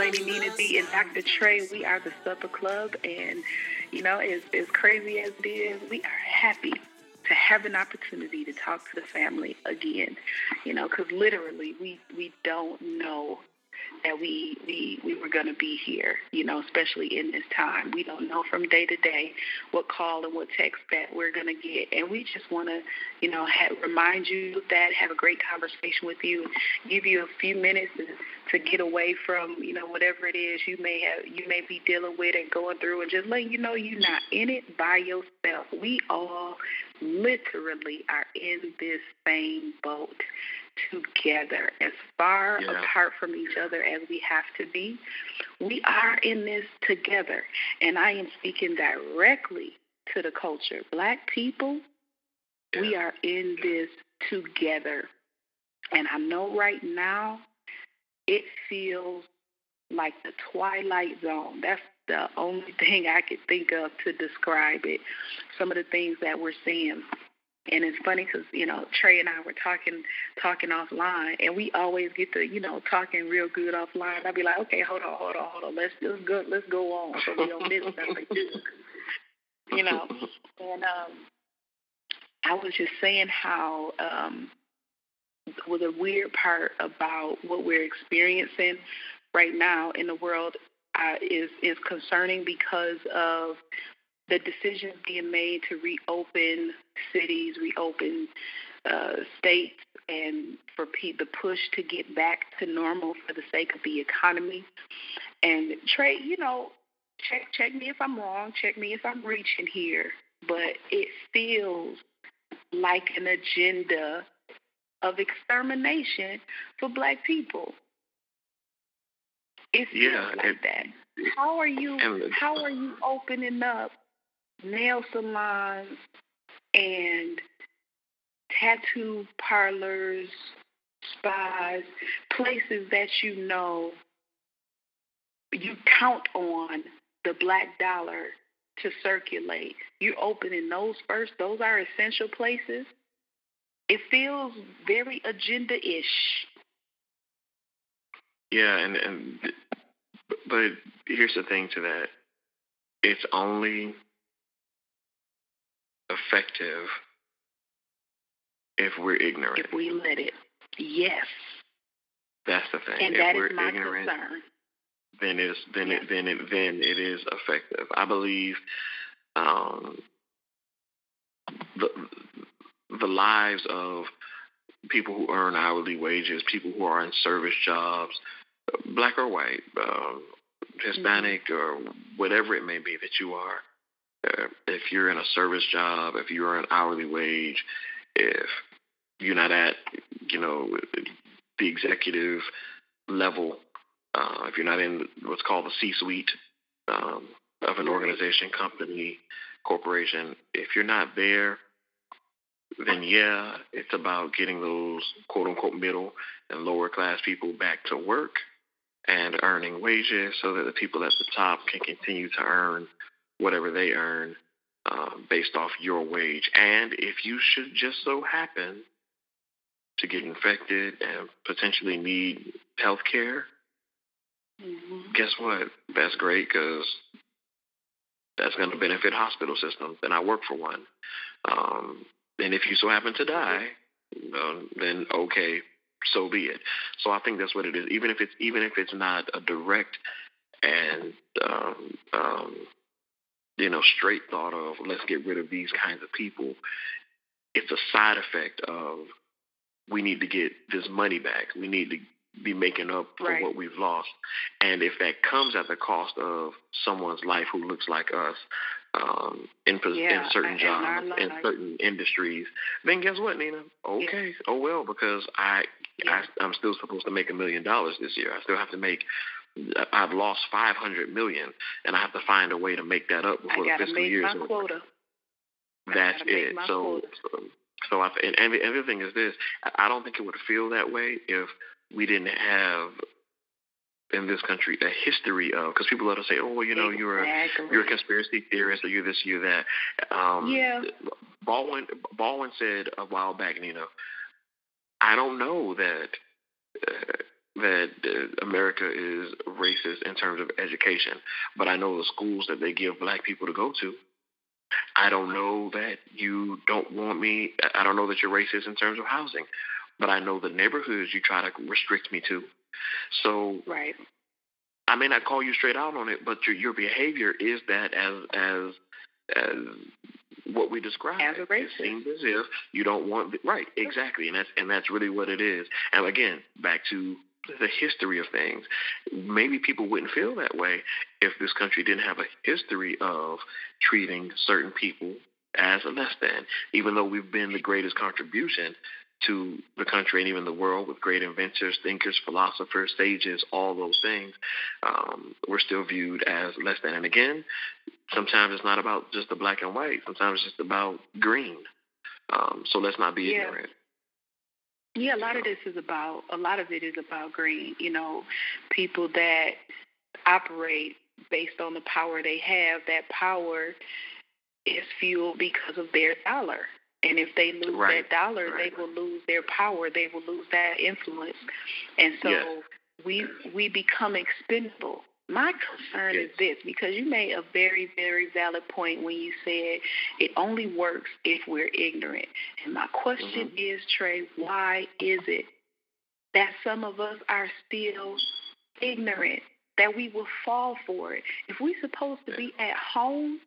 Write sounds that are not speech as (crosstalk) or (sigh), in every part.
Lady Nina D and Dr. Trey. We are the Supper Club, and you know, as as crazy as it is, we are happy to have an opportunity to talk to the family again. You know, because literally, we we don't know that we we we were going to be here, you know, especially in this time. We don't know from day to day what call and what text that we're going to get, and we just want to, you know, remind you that, have a great conversation with you, give you a few minutes to, to get away from, you know, whatever it is you may have you may be dealing with and going through, and just let you know you're not in it by yourself. We all literally are in this same boat together, as far yeah. apart from each other as we have to be. We are in this together. And I am speaking directly to the culture. Black people, yeah. we are in this together. And I know right now it feels like the twilight zone. That's the only (laughs) thing I could think of to describe it. Some of the things that we're seeing and it's funny because you know Trey and I were talking talking offline, and we always get to you know talking real good offline. I'd be like, okay, hold on, hold on, hold on, let's let's go let's go on so we don't miss nothing. (laughs) you know, and um, I was just saying how um, well, the weird part about what we're experiencing right now in the world uh, is is concerning because of the decisions being made to reopen cities, reopen uh, states, and for pe- the push to get back to normal for the sake of the economy. And Trey, you know, check check me if I'm wrong, check me if I'm reaching here, but it feels like an agenda of extermination for black people. It feels yeah, like it, that. How are you? How are you opening up nail salons and tattoo parlors, spas, places that you know you count on the black dollar to circulate. You're opening those first. Those are essential places. It feels very agenda ish. Yeah, and, and but here's the thing to that. It's only effective if we're ignorant. If we let it. Yes. That's the thing. And if that we're is my ignorant, concern. Then it's then yes. it then it then it is effective. I believe um, the the lives of people who earn hourly wages, people who are in service jobs, black or white, um, Hispanic mm-hmm. or whatever it may be that you are, if you're in a service job, if you're an hourly wage, if you're not at, you know, the executive level, uh, if you're not in what's called the C-suite um, of an organization, company, corporation, if you're not there, then yeah, it's about getting those quote unquote middle and lower class people back to work and earning wages so that the people at the top can continue to earn whatever they earn uh, based off your wage. And if you should just so happen to get infected and potentially need health care, mm-hmm. guess what? That's great because that's going to benefit hospital systems. And I work for one. Um, and if you so happen to die, uh, then okay, so be it. So I think that's what it is. Even if it's even if it's not a direct and um, um, you know, straight thought of let's get rid of these kinds of people. It's a side effect of we need to get this money back. We need to be making up for right. what we've lost. And if that comes at the cost of someone's life who looks like us, um, in, yeah, in certain jobs, in certain industries, then guess what, Nina? Okay, yeah. oh well, because I, yeah. I I'm still supposed to make a million dollars this year. I still have to make I've lost 500 million, and I have to find a way to make that up before the fiscal year is over. That's it. So, so, so I and, and the other thing is this: I don't think it would feel that way if we didn't have in this country a history of because people love to say, oh, well, you know, exactly. you're a you're a conspiracy theorist or you're this, you're that. Um, yeah. Baldwin Baldwin said a while back, you know, I don't know that. Uh, that America is racist in terms of education, but I know the schools that they give black people to go to. I don't know that you don't want me. I don't know that you're racist in terms of housing, but I know the neighborhoods you try to restrict me to. So, right. I may not call you straight out on it, but your your behavior is that as as as what we describe. As a racist. It seems as if you don't want right, exactly, and that's and that's really what it is. And again, back to the history of things. Maybe people wouldn't feel that way if this country didn't have a history of treating certain people as a less than, even though we've been the greatest contribution to the country and even the world with great inventors, thinkers, philosophers, sages, all those things, um, we're still viewed as less than. And again, sometimes it's not about just the black and white. Sometimes it's just about green. Um, so let's not be yeah. ignorant. Yeah, a lot of this is about a lot of it is about green. You know, people that operate based on the power they have. That power is fueled because of their dollar. And if they lose right. that dollar, right. they will lose their power. They will lose that influence. And so yes. we we become expendable. My concern is this because you made a very, very valid point when you said it only works if we're ignorant. And my question mm-hmm. is, Trey, why is it that some of us are still ignorant, that we will fall for it? If we're supposed to be at home,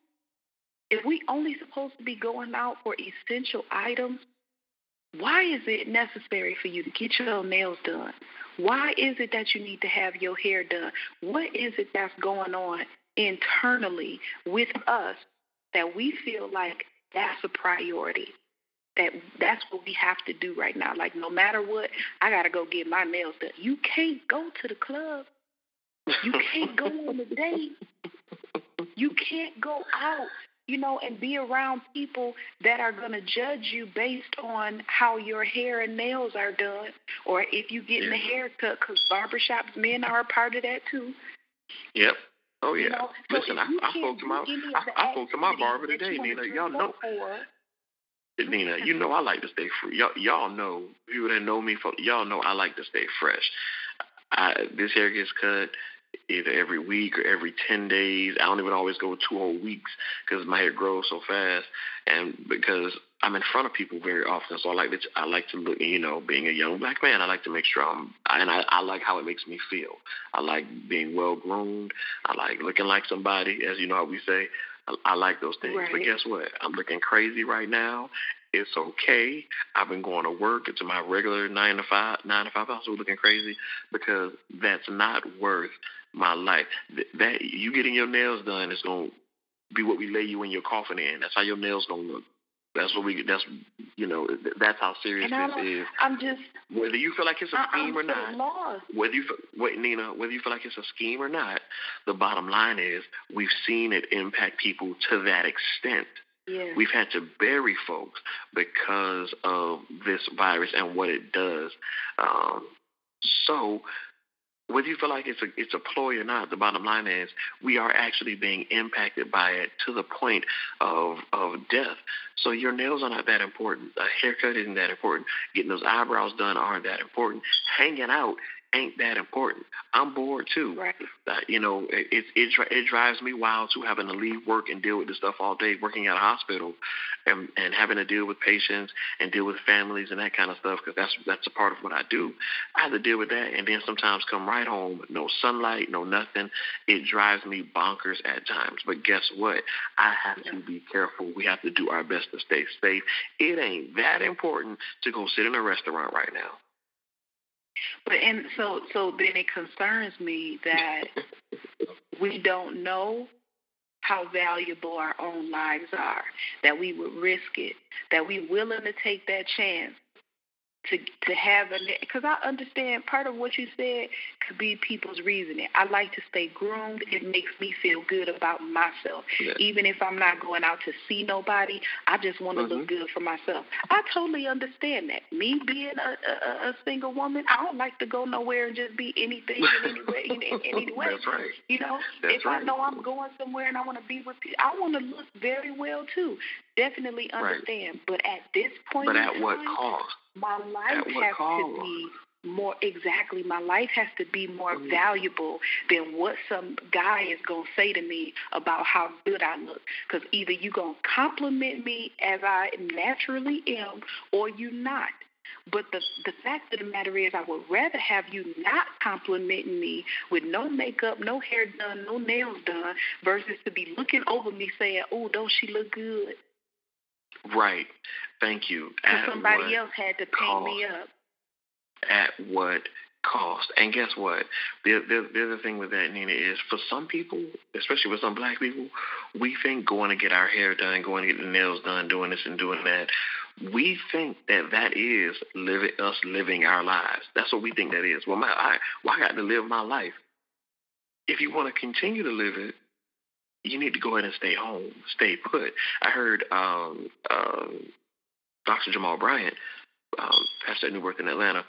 if we only supposed to be going out for essential items, why is it necessary for you to get your nails done? Why is it that you need to have your hair done? What is it that's going on internally with us that we feel like that's a priority? That that's what we have to do right now. Like no matter what, I gotta go get my nails done. You can't go to the club. You can't go on a date. You can't go out you know, and be around people that are going to judge you based on how your hair and nails are done, or if you getting yeah. a haircut, because barbershops men are a part of that too. Yep. Oh yeah. You know? Listen, so I, I spoke to my I, I spoke to my barber today, Nina. Y'all know. For, Nina, you know I like to stay free. Y'all, y'all know people that know me for y'all know I like to stay fresh. I, this hair gets cut either every week or every 10 days. I don't even always go two whole weeks because my hair grows so fast and because I'm in front of people very often. So I like to, I like to look, you know, being a young black man, I like to make sure I'm, and I, I like how it makes me feel. I like being well groomed. I like looking like somebody, as you know how we say. I, I like those things. Right. But guess what? I'm looking crazy right now. It's okay. I've been going to work into my regular nine to five, nine to five. I Also looking crazy because that's not worth my life. That you getting your nails done is gonna be what we lay you in your coffin in. That's how your nails gonna look. That's what we. That's you know. That's how serious this is. I'm just whether you feel like it's a uh-uh, scheme I'm or not. Lost. Whether you wait, Nina, whether you feel like it's a scheme or not, the bottom line is we've seen it impact people to that extent. Yeah. We've had to bury folks because of this virus and what it does. Um, so whether you feel like it's a it's a ploy or not, the bottom line is we are actually being impacted by it to the point of of death. So your nails are not that important. A haircut isn't that important. Getting those eyebrows done aren't that important. Hanging out ain't that important. I'm bored too. Right. Uh, you know, it, it it drives me wild too having to leave work and deal with this stuff all day, working at a hospital, and and having to deal with patients and deal with families and that kind of stuff because that's that's a part of what I do. I have to deal with that, and then sometimes come right home, no sunlight, no nothing. It drives me bonkers at times. But guess what? I have to be careful. We have to do our best to stay safe. It ain't that important to go sit in a restaurant right now. But and so so then it concerns me that we don't know how valuable our own lives are, that we would risk it, that we're willing to take that chance to to have a because I understand part of what you said could be people's reasoning. I like to stay groomed. It makes me feel good about myself, yeah. even if I'm not going out to see nobody. I just want to mm-hmm. look good for myself. I totally understand that. Me being a, a, a single woman, I don't like to go nowhere and just be anything in any way. In, in any way. That's right. You know, That's if right. I know I'm going somewhere and I want to be with people, I want to look very well too. Definitely understand. Right. But at this point, but at time, what cost? My life has cost? to be more exactly. My life has to be more mm-hmm. valuable than what some guy is going to say to me about how good I look. Because either you're going to compliment me as I naturally am or you're not. But the the fact of the matter is, I would rather have you not complimenting me with no makeup, no hair done, no nails done, versus to be looking over me saying, "Oh, don't she look good?" Right. Thank you. Somebody else had to paint me up. At what cost? And guess what? The, the, the other thing with that, Nina, is for some people, especially with some black people, we think going to get our hair done, going to get the nails done, doing this and doing that, we think that that is living us living our lives. That's what we think that is. Well, my, I, well, I got to live my life. If you want to continue to live it, you need to go ahead and stay home, stay put. I heard um, um, Dr. Jamal Bryant, um, pastor at New Birth in Atlanta.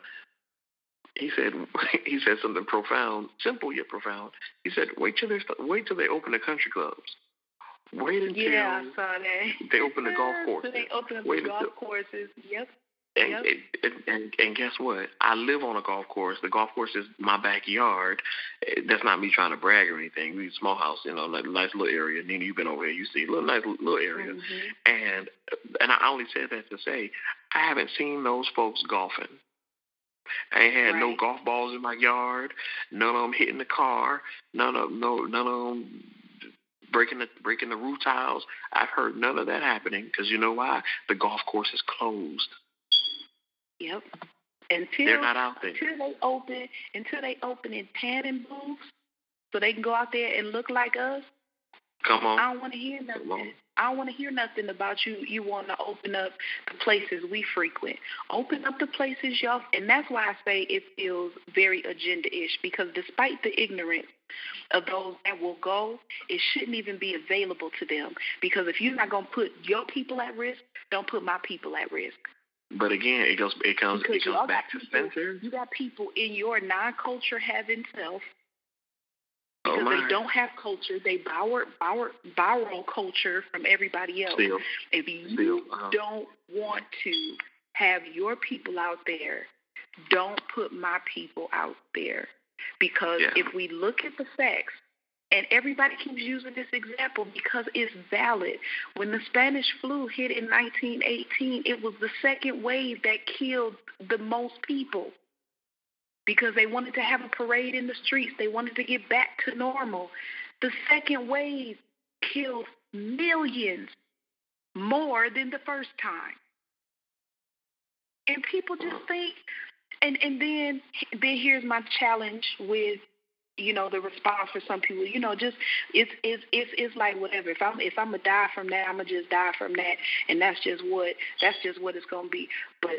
He said (laughs) he said something profound, simple yet profound. He said, "Wait till they wait till they open the country clubs. Wait until yeah, I saw that. they open the golf (laughs) courses. They open up wait the golf until, courses. Yep. And, yep. and, and, and guess what? I live on a golf course. The golf course is my backyard. That's not me trying to brag or anything. We small house, you know, like nice little area. Nina, you've been over here. You see, little nice little area. Mm-hmm. And and I only said that to say I haven't seen those folks golfing. I ain't had right. no golf balls in my yard. None of them hitting the car. None of no none of them breaking the breaking the roof tiles. I've heard none of that happening because you know why? The golf course is closed. Yep. Until they're not out there. Until they open until they open in tanning booths so they can go out there and look like us. Come on. I don't want to hear nothing. I don't want to hear nothing about you. You want to open up the places we frequent. Open up the places y'all, and that's why I say it feels very agenda-ish. Because despite the ignorance of those that will go, it shouldn't even be available to them. Because if you're not going to put your people at risk, don't put my people at risk. But again, it goes it comes because it comes back to center. You got people in your non-culture having self oh because oh they don't have culture. They borrow, borrow, borrow culture from everybody else. Still, if you still, uh-huh. don't want to have your people out there, don't put my people out there. Because yeah. if we look at the facts, and everybody keeps using this example because it's valid. When the Spanish flu hit in 1918, it was the second wave that killed the most people because they wanted to have a parade in the streets. They wanted to get back to normal. The second wave killed millions more than the first time. And people just think and and then then here's my challenge with you know the response for some people you know just it's it's it's it's like whatever. If i'm if i'm gonna die from that i'm gonna just die from that. And that's just what that's just what it's gonna be. But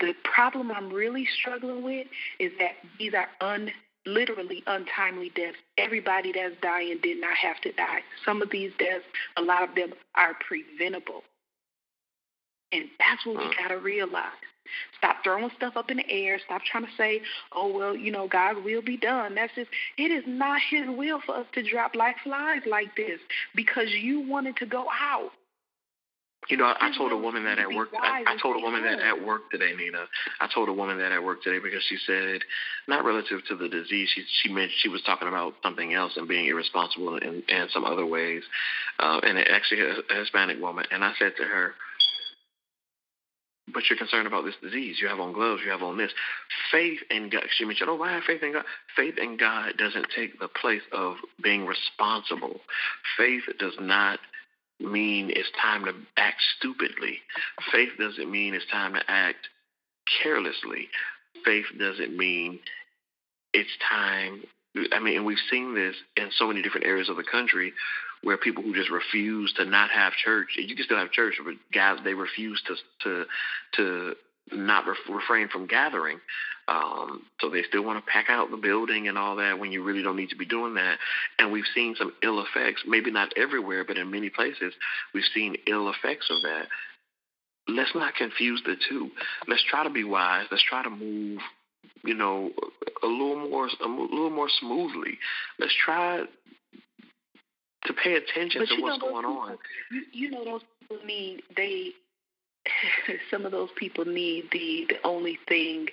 the problem i'm really struggling with is that these are un literally untimely deaths. Everybody that's dying did not have to die. Some of these deaths a lot of them are preventable. And that's what we mm. got to realize Stop throwing stuff up in the air. Stop trying to say, oh, well, you know, God's will be done. That's just, it is not His will for us to drop like flies like this because you wanted to go out. You know, I, I told a woman that at work. I, I told a woman that at work today, Nina. I told a woman that at work today because she said, not relative to the disease. She she meant she was talking about something else and being irresponsible in, in some other ways, uh, and actually a, a Hispanic woman. And I said to her, but you're concerned about this disease. You have on gloves. You have on this. Faith in God. She mentioned, oh, why have faith in God? Faith in God doesn't take the place of being responsible. Faith does not mean it's time to act stupidly. Faith doesn't mean it's time to act carelessly. Faith doesn't mean it's time. I mean, and we've seen this in so many different areas of the country where people who just refuse to not have church, you can still have church, but guys they refuse to to to not refrain from gathering. Um, so they still want to pack out the building and all that when you really don't need to be doing that. And we've seen some ill effects, maybe not everywhere, but in many places, we've seen ill effects of that. Let's not confuse the two. Let's try to be wise. Let's try to move, you know, a little more, a little more smoothly. Let's try to pay attention but to what's going people, on. You, you know, those people need they. (laughs) some of those people need the the only thing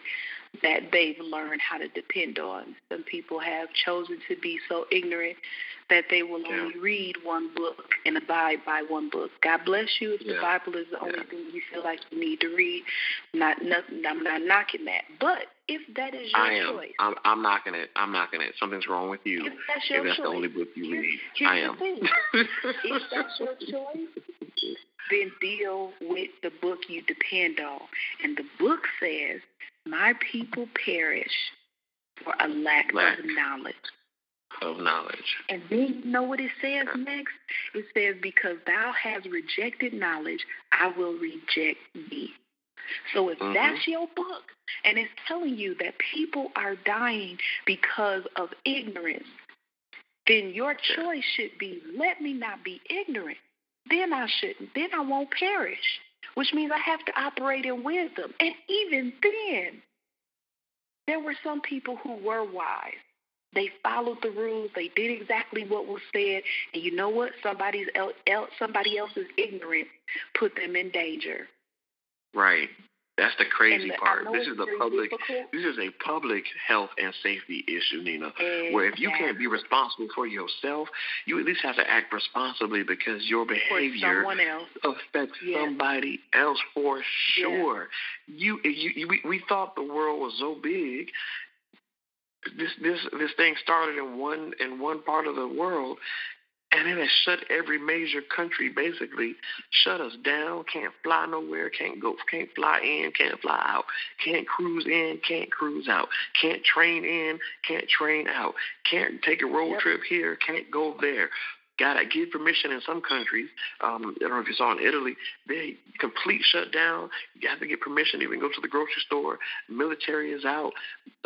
that they've learned how to depend on. Some people have chosen to be so ignorant that they will yeah. only read one book and abide by one book. God bless you if yeah. the Bible is the only yeah. thing you feel like you need to read. Not nothing. I'm not knocking that, but if that is your I am. choice, I'm, I'm knocking it. I'm knocking it. Something's wrong with you. If that's your if that's choice, the only book you here's, read, here's I am. (laughs) If that's your choice, then deal with the book you depend on. And the book says, My people perish for a lack, lack. of knowledge. Of knowledge. And then you know what it says next? It says, Because thou hast rejected knowledge, I will reject thee. So if mm-hmm. that's your book, and it's telling you that people are dying because of ignorance, then your choice should be let me not be ignorant then I shouldn't. Then I won't perish, which means I have to operate in wisdom. And even then, there were some people who were wise. They followed the rules. They did exactly what was said. And you know what? Somebody's el- el- somebody else's ignorance put them in danger. Right. That's the crazy the, part. This is a public. Difficult. This is a public health and safety issue, Nina. Exactly. Where if you can't be responsible for yourself, you at least have to act responsibly because your behavior affects somebody else for sure. You, you, you we, we thought the world was so big this this this thing started in one in one part of the world and it has shut every major country basically, shut us down, can't fly nowhere, can't go, can't fly in, can't fly out, can't cruise in, can't cruise out, can't train in, can't train out, can't take a road yep. trip here, can't go there got to get permission in some countries. Um, I don't know if you saw in Italy, they complete shutdown. You have to get permission to even go to the grocery store. Military is out.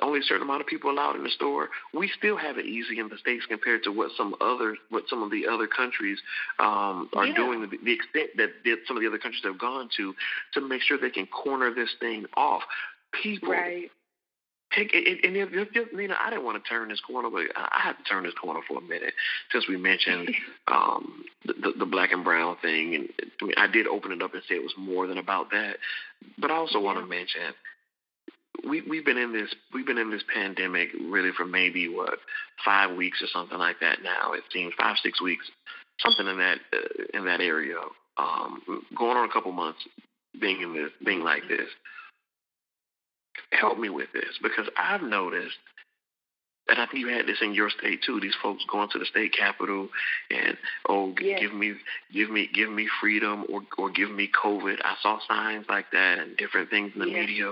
Only a certain amount of people allowed in the store. We still have it easy in the states compared to what some other, what some of the other countries um, are yeah. doing. The, the extent that some of the other countries have gone to, to make sure they can corner this thing off. People right Take it, and if, if, you know, I didn't want to turn this corner, but I had to turn this corner for a minute since we mentioned (laughs) um, the, the, the black and brown thing, and I, mean, I did open it up and say it was more than about that. But I also yeah. want to mention we we've been in this we've been in this pandemic really for maybe what five weeks or something like that now. It seems five six weeks, something in that uh, in that area. Um, going on a couple months being in this being like this help me with this because I've noticed and I think you had this in your state too. These folks going to the state capitol and oh, yes. give me, give me, give me freedom, or or give me COVID. I saw signs like that and different things in the yes. media.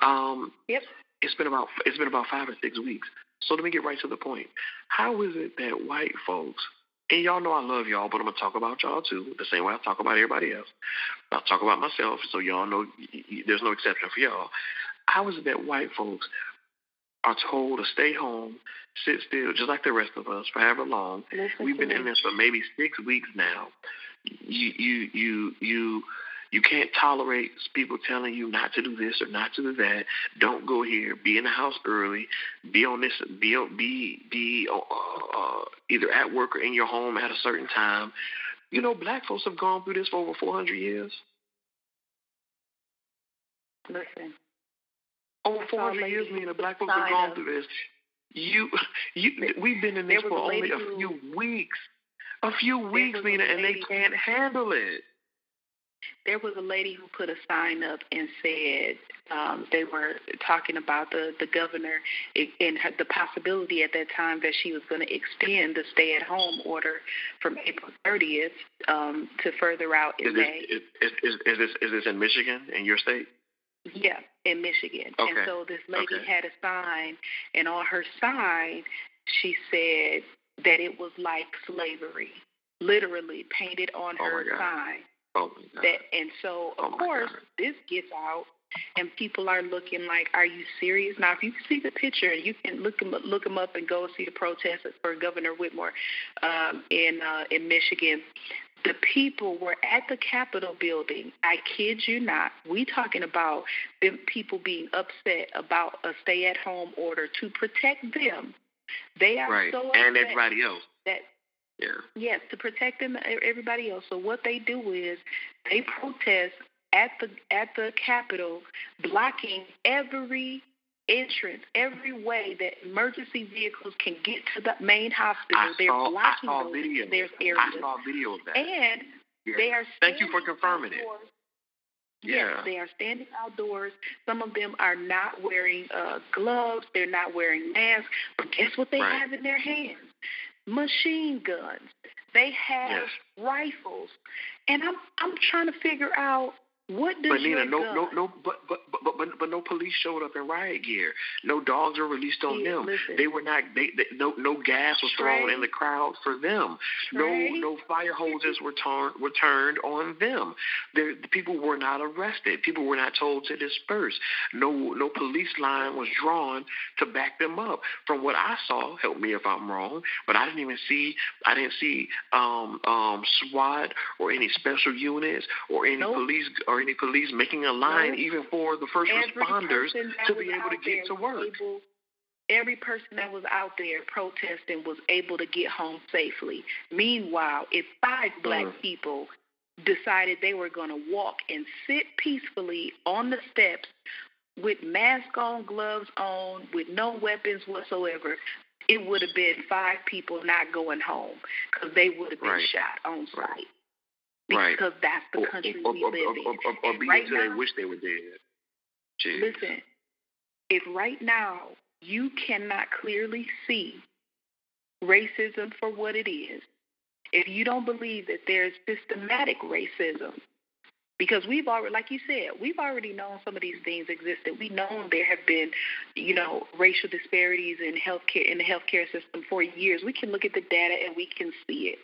Um, yep. It's been about it's been about five or six weeks. So let me get right to the point. How is it that white folks and y'all know I love y'all, but I'm gonna talk about y'all too, the same way I talk about everybody else. I'll talk about myself, so y'all know there's no exception for y'all. How is it that white folks are told to stay home, sit still, just like the rest of us, for however long? Listen We've been in this for maybe six weeks now. You, you, you, you. You can't tolerate people telling you not to do this or not to do that. Don't go here. Be in the house early. Be on this. Be be be uh, uh, either at work or in your home at a certain time. You know, black folks have gone through this for over 400 years. Listen, over 400 years, me and the black folks have gone through this. You, you, we've been in this for only a few weeks. A few weeks, Nina, and they can't handle it. There was a lady who put a sign up and said um, they were talking about the the governor and her, the possibility at that time that she was going to extend the stay-at-home order from April 30th um, to further out in is this, May. Is, is, is, is, this is this in Michigan, in your state? Yeah, in Michigan. Okay. And so this lady okay. had a sign, and on her sign, she said that it was like slavery, literally painted on oh her sign. Oh my God. That and so of oh course God. this gets out, and people are looking like, "Are you serious?" Now, if you see the picture, and you can look them look them up and go see the protest for Governor Whitmer um, in uh, in Michigan. The people were at the Capitol building. I kid you not. We talking about them people being upset about a stay-at-home order to protect them. They are right. so and everybody else. That yeah. Yes, to protect them, everybody else. So what they do is they protest at the at the Capitol, blocking every entrance, every way that emergency vehicles can get to the main hospital. I they're saw, blocking those. There's areas. I saw video of that. And they are. Thank you for confirming outdoors. it. Yes, yeah. they are standing outdoors. Some of them are not wearing uh, gloves. They're not wearing masks. But guess what they right. have in their hands? Machine guns. They have yes. rifles. And I'm I'm trying to figure out what does but Nina, no, gun? no, no, but, but but but but no police showed up in riot gear. No dogs were released on yeah, them. Listen, they were not. They, they, no no gas was Trey, thrown in the crowd for them. Trey, no no fire hoses were turned were turned on them. There, the people were not arrested. People were not told to disperse. No no police line was drawn to back them up. From what I saw, help me if I'm wrong, but I didn't even see. I didn't see um um SWAT or any special units or any nope. police. Or or any police making a line nope. even for the first every responders to be able to get to work. Able, every person that was out there protesting was able to get home safely. Meanwhile, if five black mm. people decided they were going to walk and sit peacefully on the steps with mask on, gloves on, with no weapons whatsoever, it would have been five people not going home because they would have been right. shot on sight. Right because right. that's the country or, we or, live in. Or, or, right now, they wish they were dead. Jeez. Listen, if right now you cannot clearly see racism for what it is, if you don't believe that there's systematic racism, because we've already, like you said, we've already known some of these things existed. We know there have been, you know, racial disparities in healthcare in the healthcare system for years. We can look at the data and we can see it.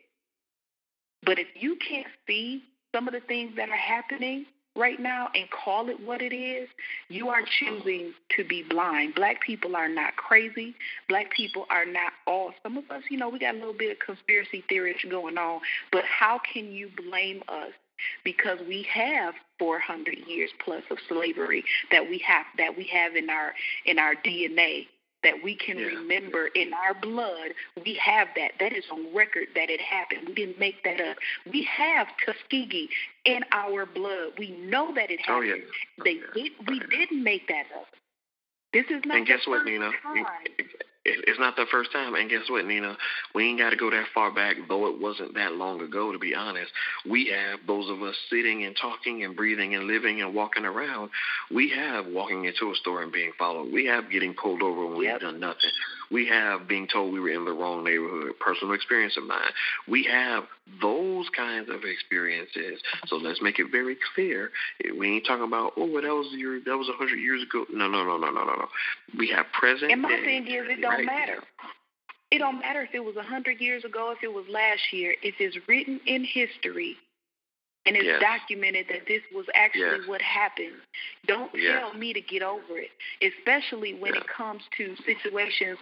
But if you can't see some of the things that are happening right now and call it what it is, you are choosing to be blind. Black people are not crazy. Black people are not all. Some of us, you know, we got a little bit of conspiracy theories going on. But how can you blame us? Because we have 400 years plus of slavery that we have that we have in our in our DNA that we can yeah. remember in our blood. We have that. That is on record that it happened. We didn't make that up. We have Tuskegee in our blood. We know that it happened. Oh, yeah. They oh, yeah. did, we oh, didn't make that up. This is not and guess what, Nina? time. It's not the first time. And guess what, Nina? We ain't got to go that far back, though it wasn't that long ago, to be honest. We have, those of us sitting and talking and breathing and living and walking around, we have walking into a store and being followed. We have getting pulled over when yep. we've done nothing. We have being told we were in the wrong neighborhood, personal experience of mine. We have those kinds of experiences. So let's make it very clear. We ain't talking about, oh, well, that was your, that was a hundred years ago. No, no, no, no, no, no, no. We have present. And my day, thing is, it don't right matter. Now. It don't matter if it was a hundred years ago, if it was last year. If it's written in history, and it's yes. documented that this was actually yes. what happened. Don't yes. tell me to get over it, especially when it comes to situations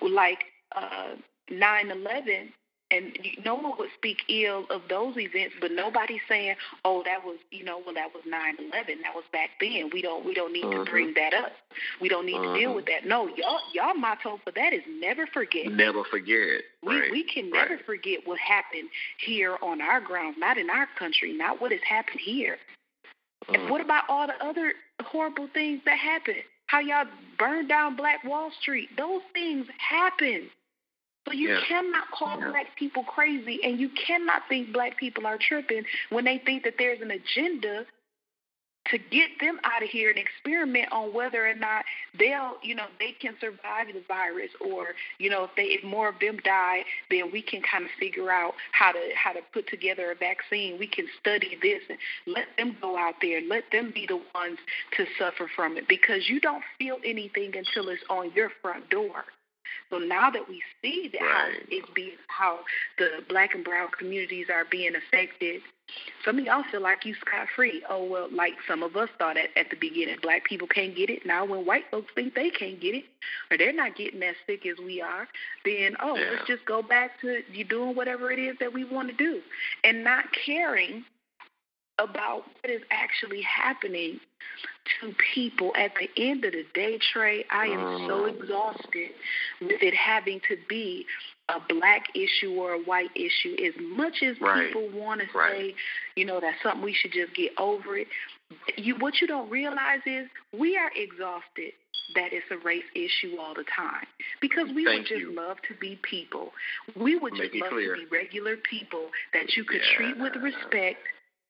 like uh, 9/11 and no one would speak ill of those events, but nobody's saying, "Oh, that was you know, well, that was 9/11. That was back then. We don't we don't need uh-huh. to bring that up. We don't need uh-huh. to deal with that." No, y'all y'all motto for that is never forget. Never forget. We right. we can right. never forget what happened here on our grounds, not in our country, not what has happened here. Uh-huh. And what about all the other horrible things that happened? How y'all burned down Black Wall Street? Those things happen. So you yeah. cannot call yeah. black people crazy and you cannot think black people are tripping when they think that there's an agenda to get them out of here and experiment on whether or not they'll, you know, they can survive the virus or, you know, if they if more of them die, then we can kind of figure out how to how to put together a vaccine. We can study this and let them go out there, let them be the ones to suffer from it because you don't feel anything until it's on your front door. So now that we see that right. how it's being how the black and brown communities are being affected, some of y'all feel like you scot free. Oh well, like some of us thought at, at the beginning, black people can't get it. Now when white folks think they can't get it, or they're not getting as sick as we are, then oh, yeah. let's just go back to you doing whatever it is that we want to do, and not caring about what is actually happening to people. At the end of the day, Trey, I am so mm. exhausted with it having to be a black issue or a white issue. As much as right. people want to right. say, you know, that's something we should just get over it. You, what you don't realize is we are exhausted that it's a race issue all the time because we Thank would just you. love to be people. We would Make just love clear. to be regular people that you could Yeah. treat with respect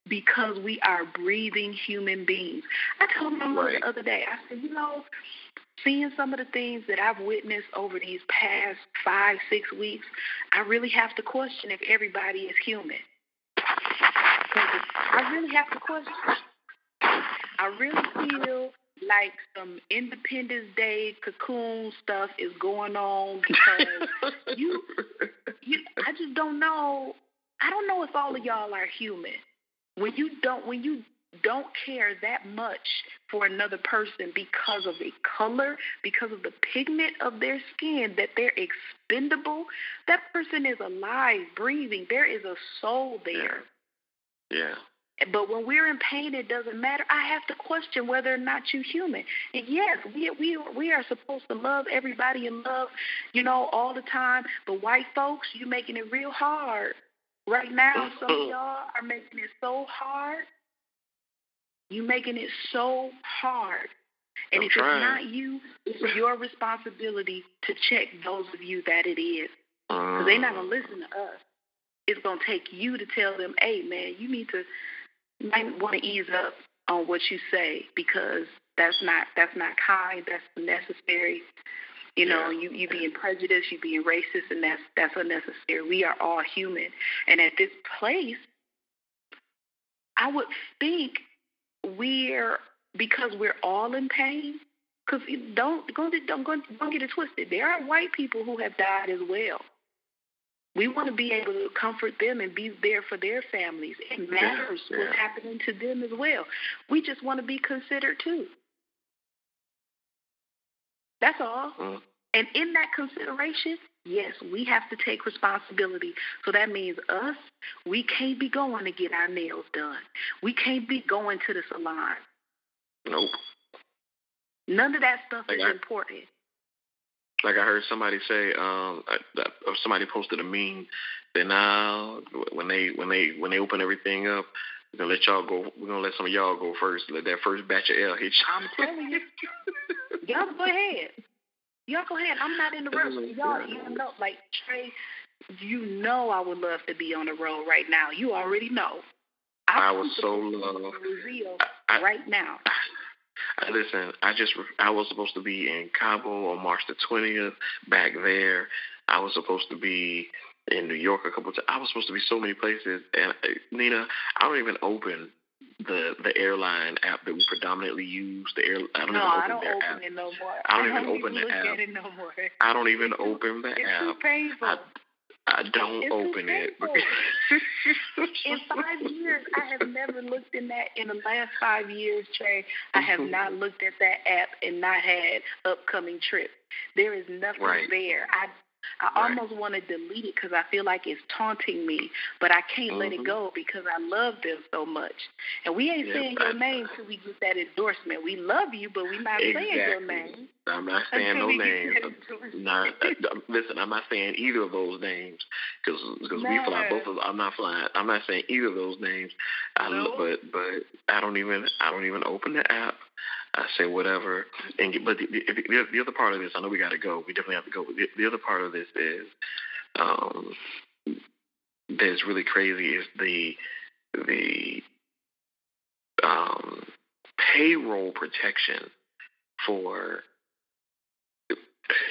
because we are breathing human beings. I told my mother Right. the other day, I said, you know, seeing some of the things that I've witnessed over these past five, six weeks, I really have to question if everybody is human. I really have to question. I really feel like some Independence Day cocoon stuff is going on because (laughs) you, you I just don't know. I don't know if all of y'all are human. When you don't when you don't care that much for another person because of a color, because of the pigment of their skin, that they're expendable, that person is alive, breathing. There is a soul there. Yeah. But when we're in pain, it doesn't matter. I have to question whether or not you're human. And yes, we we we are supposed to love everybody and love, you know, all the time. But white folks, you're making it real hard right now. Some of y'all are making it so hard. You making it so hard. And I'm if trying. it's not you, it's your responsibility to check those of you that it is. Because they're not Mm. gonna listen to us. It's gonna take you to tell them, "Hey, man, you need to you might want to ease up on what you say because that's not that's not kind. That's unnecessary. You know, you you being prejudiced, you being racist, and that's that's unnecessary. We are all human, and at this place, I would think we're because we're all in pain. Because don't don't don't don't get it twisted. There are white people who have died as well. We want to be able to comfort them and be there for their families. It matters yeah. what's happening to them as well. We just want to be considered too. That's all. Mm. And in that consideration, yes, we have to take responsibility. So that means us, we can't be going to get our nails done. We can't be going to the salon. Nope. None of that stuff Like is I- important. Like I heard somebody say, um, I, that, or somebody posted a meme that now when they when they when they open everything up, we're gonna let y'all go. We're gonna let some of y'all go first. Let that first batch of L hit you. I'm telling you. (laughs) Y'all go ahead. Y'all go ahead. I'm not in the rush. Y'all, you know, like Trey, you know I would love to be on the road right now. You already know. I I'm was so supposed to loved. I- right now. I, listen, I just I was supposed to be in Cabo on March the twentieth. Back there, I was supposed to be in New York a couple of times. I was supposed to be so many places. And uh, Nina, I don't even open the the airline app that we predominantly use. The air I don't No, even open I don't their open app. it no more. I don't even open the app. it no more. I don't even It's open the It's app. too painful. I- I don't It's open it. in five years, I have never looked in that. In the last five years, Trey, I have (laughs) not looked at that app and not had upcoming trips. There is nothing Right. there. I I Right. almost want to delete it because I feel like it's taunting me, but I can't let it Mhm. go because I love them so much. And we ain't Yeah, saying your name till we get that endorsement. We love you, but we're not saying your name. I'm not (laughs) saying no names. Not, uh, listen, I'm not saying either of those names because we fly both of. I'm not flying. I'm not saying either of those names. I No. but but I don't even I don't even open the app. I say whatever. And but the, the, the, the other part of this, I know we got to go. We definitely have to go. The, the other part of this is um, that's really crazy is the the um, payroll protection for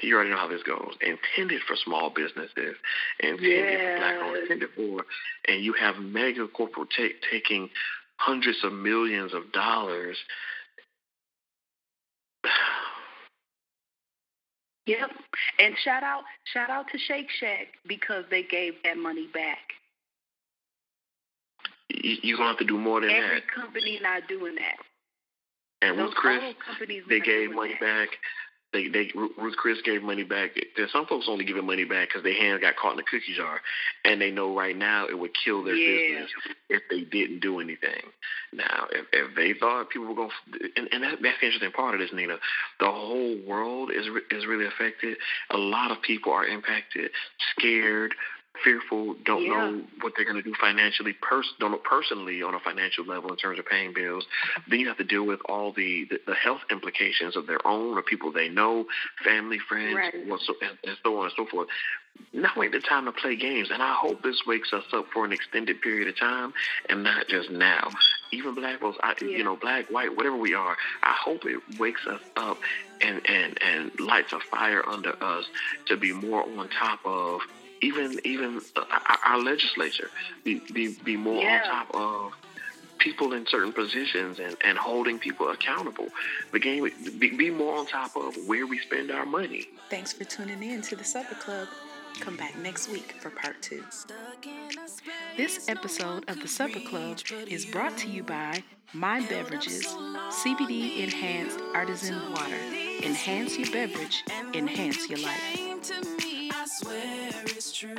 you already know how this goes. Intended for small businesses, intended for black owned, intended for, and you have mega corporate ta- taking hundreds of millions of dollars. Yep. And shout out shout out to Shake Shack because they gave that money back. You- You're gonna have to do more than Every that. Every company not doing that. And Those Ruth Chris, they gave money that. back. They, they, Ruth Chris gave money back. There's some folks only giving money back because their hands got caught in the cookie jar, and they know right now it would kill their Yeah. business if they didn't do anything. Now, if, if they thought people were going, and, and that, that's the interesting part of this, Nina. The whole world is is really affected. A lot of people are impacted, scared, fearful, don't Yeah. know what they're going to do financially, pers- don't know personally on a financial level in terms of paying bills. Then you have to deal with all the, the, the health implications of their own or people they know, family, friends, Right. what so, and, and so on and so forth. Now ain't the time to play games, and I hope this wakes us up for an extended period of time and not just now. Even black folks, I, Yeah. you know, black, white, whatever we are, I hope it wakes us up and, and, and lights a fire under us to be more on top of even even uh, our- our legislature, be be, be more Yeah. on top of people in certain positions and, and holding people accountable. The game be, be more on top of where we spend our money. Thanks for tuning in to the Supper Club. Come back next week for part two. This episode of the Supper Club is brought to you by My Beverages, CBD enhanced artisan water. Enhance your beverage, enhance your life. Swear it's true.